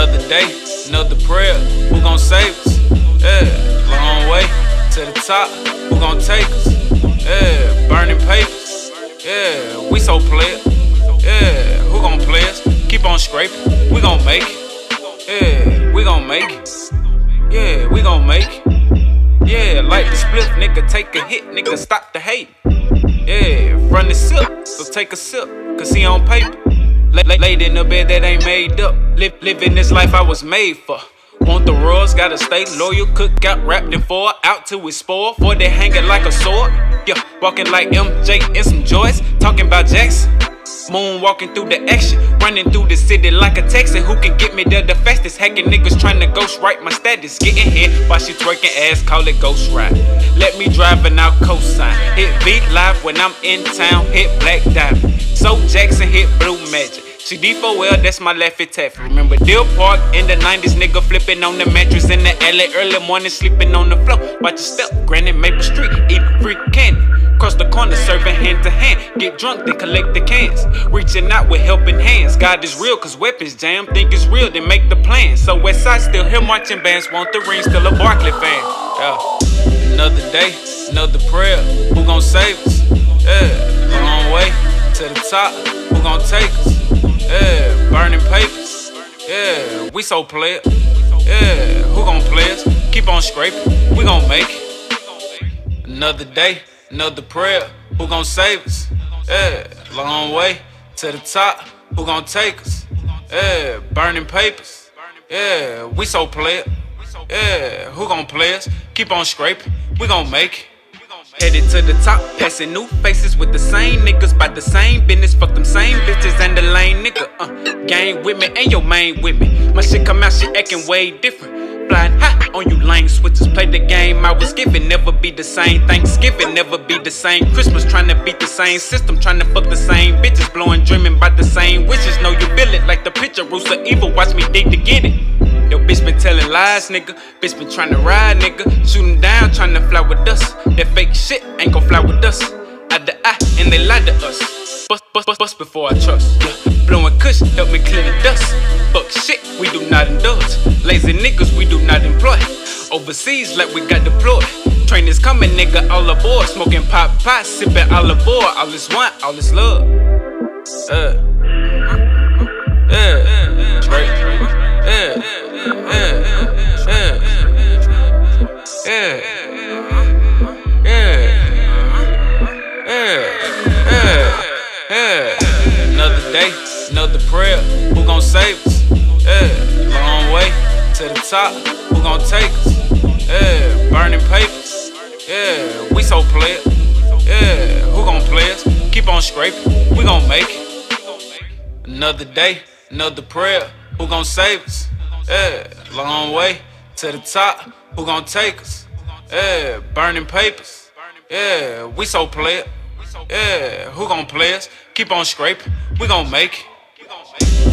Another day, another prayer. Who gon' save us? Yeah, long way to the top. Who gon' take us? Yeah, burning papers. Yeah, we so player. Yeah, who gon' play us? Keep on scraping. We gon' make it. Yeah, we gon' make it. Yeah, we gon' make it. Yeah, like the split, nigga, take a hit, nigga, stop the hate. Yeah, run the sip, so take a sip, cause he on paper. Lay, laid in the bed that ain't made up. Live, living this life I was made for. Want the rules, gotta stay loyal. Cook out wrapped in foil, out till we spoil. For they hanging like a sword. Yeah, walking like MJ in some joys. Talking about Jackson. Moon walking through the action, running through the city like a Texan. Who can get me there the fastest? Hacking niggas trying to ghost write my status. Getting hit while she twerking ass, call it ghost ride. Let me driving out coastline. Hit beat live when I'm in town. Hit black diamond. So Jackson hit blue magic. She D4L, that's my Laffy Taffy. Remember Deal Park in the 90s, nigga flipping on the mattress in the LA early morning, sleeping on the floor. Watch your step, granted Maple Street, eating free candy. Cross the corner, serving hand to hand. Get drunk, then collect the cans. Reaching out with helping hands. God is real, cause weapons jam. Think it's real, then make the plan. So Westside still here marching bands. Want the ring, still a Barkley fan. Yeah. Another day, another prayer. Who gon' save us? Yeah, long way to the top. Who gon' take us? Yeah, burning papers. Yeah, we so player. Yeah, who gon' play us? Keep on scraping. We gon' make it. Another day, another prayer. Who gon' save us? Yeah, long way to the top. Who gon' take us? Yeah, burning papers. Yeah, we so player. Yeah, who gon' play us? Keep on scraping. We gon' make it. Headed to the top, passing new faces with the same niggas, by the same business, fuck them same bitches and the lame nigga. Uh, gang with me and your main with me. My shit come out, shit acting way different. Flying hot on you lame switches. Play the game I was given, never be the same. Thanksgiving, never be the same. Christmas, trying to beat the same system, trying to fuck the same bitches, blowing, dreaming about the same wishes. Know you feel it like the picture, of evil. Watch me dig to get it. Yo, bitch been telling lies, nigga. Bitch been trying to ride, nigga. Shooting down, trying to fly with us. That fake shit ain't gon' fly with us. Eye to eye, and they lied to us. Bust, bust, bust, bust before I trust. Yeah. Blowing kush, help me clear the dust. Fuck shit, we do not indulge. Lazy niggas, we do not employ. Overseas, like we got deployed. Train is coming, nigga, all aboard. Smoking pop pot, sipping olive oil. All this want, all this love. Uh. Yeah. Yeah. Yeah. Yeah. Another day, another prayer. Who gon' save us? Yeah. Long way to the top. Who gon' take us? Yeah. Burning papers. Yeah. We so player. Yeah. Who gon' play us? Keep on scraping. We gon' make it. Another day, another prayer. Who gon' save us? Yeah, long way to the top. Who gon' take us? Yeah, burning papers. Yeah, we so player. Yeah, who gon' play us? Keep on scraping. We gon' make it.